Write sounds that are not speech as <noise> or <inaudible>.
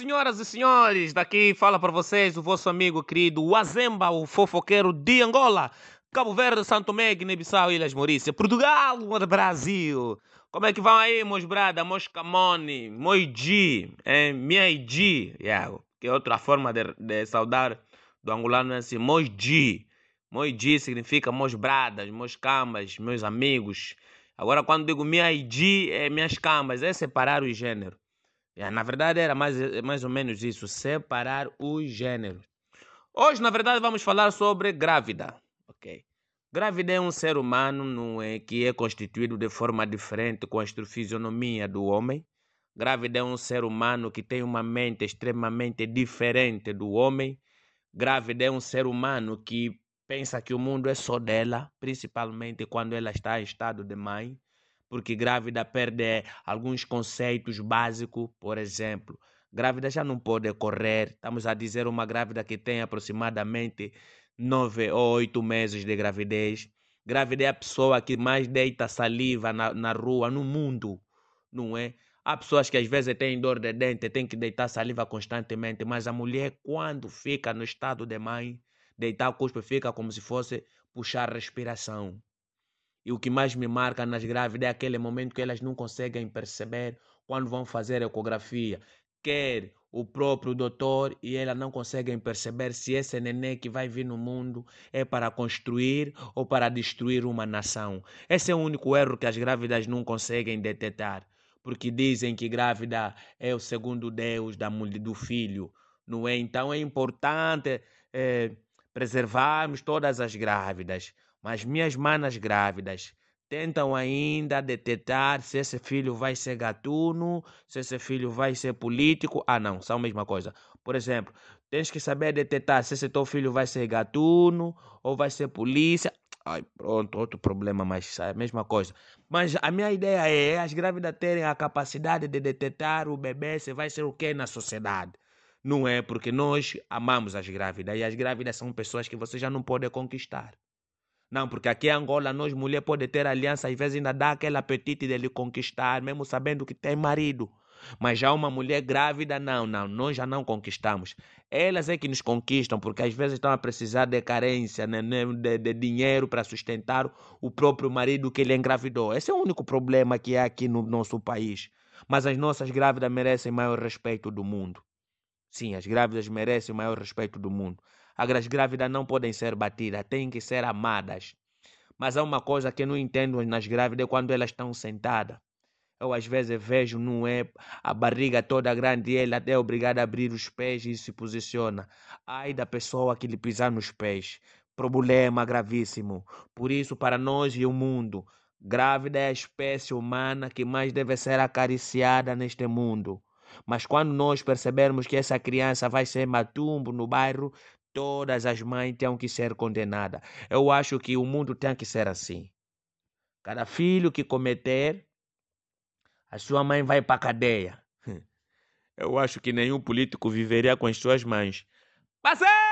senhoras e senhores, daqui fala para vocês o vosso amigo querido Wazemba, o fofoqueiro de Angola, Cabo Verde, Santo Tomé, Guiné-Bissau, Ilhas Maurícia, Portugal, Brasil. Como é que vão aí, meus brada, meus camone, meus G, eh, minha G, yeah, que é outra forma de, de saudar do angolano é assim, meus G. Meus G significa meus bradas, meus meus amigos. Agora, quando digo minha G, é minhas camas, é separar o gênero. É, na verdade, era mais, mais ou menos isso: separar os gêneros. Hoje, na verdade, vamos falar sobre grávida. Ok. Grávida é um ser humano não é, que é constituído de forma diferente com a fisionomia do homem. Grávida é um ser humano que tem uma mente extremamente diferente do homem. Grávida é um ser humano que pensa que o mundo é só dela, principalmente quando ela está em estado de mãe porque grávida perde alguns conceitos básicos, por exemplo, grávida já não pode correr. Estamos a dizer uma grávida que tem aproximadamente nove ou oito meses de gravidez. Grávida é a pessoa que mais deita saliva na, na rua, no mundo, não é? Há pessoas que às vezes têm dor de dente, têm que deitar saliva constantemente, mas a mulher, quando fica no estado de mãe, deitar o cuspe fica como se fosse puxar respiração. E o que mais me marca nas grávidas é aquele momento que elas não conseguem perceber quando vão fazer ecografia. Quer o próprio doutor e elas não conseguem perceber se esse neném que vai vir no mundo é para construir ou para destruir uma nação. Esse é o único erro que as grávidas não conseguem detectar, porque dizem que grávida é o segundo Deus da mulher, do filho, não é? Então é importante é, preservarmos todas as grávidas. Mas minhas manas grávidas tentam ainda detectar se esse filho vai ser gatuno, se esse filho vai ser político. Ah, não, são a mesma coisa. Por exemplo, tens que saber detectar se esse teu filho vai ser gatuno ou vai ser polícia. Ai, pronto, outro problema, mas é a mesma coisa. Mas a minha ideia é as grávidas terem a capacidade de detectar o bebê se vai ser o que na sociedade. Não é porque nós amamos as grávidas e as grávidas são pessoas que você já não pode conquistar. Não, porque aqui em Angola, nós mulher pode ter aliança, às vezes ainda dá aquele apetite de lhe conquistar, mesmo sabendo que tem marido. Mas já uma mulher grávida, não, não, nós já não conquistamos. Elas é que nos conquistam, porque às vezes estão a precisar de carência, né, né de, de dinheiro para sustentar o próprio marido que ele engravidou. Esse é o único problema que há aqui no nosso país. Mas as nossas grávidas merecem maior respeito do mundo. Sim, as grávidas merecem o maior respeito do mundo. As grávidas não podem ser batidas, têm que ser amadas. Mas há uma coisa que eu não entendo nas grávidas quando elas estão sentadas. Eu às vezes vejo, não é a barriga toda grande e ela é obrigada a abrir os pés e se posiciona. Ai da pessoa que lhe pisar nos pés. Problema gravíssimo. Por isso, para nós e o mundo, grávida é a espécie humana que mais deve ser acariciada neste mundo. Mas quando nós percebermos que essa criança vai ser matumbo no bairro, Todas as mães têm que ser condenadas. Eu acho que o mundo tem que ser assim. Cada filho que cometer, a sua mãe vai para a cadeia. <laughs> Eu acho que nenhum político viveria com as suas mães. Passei!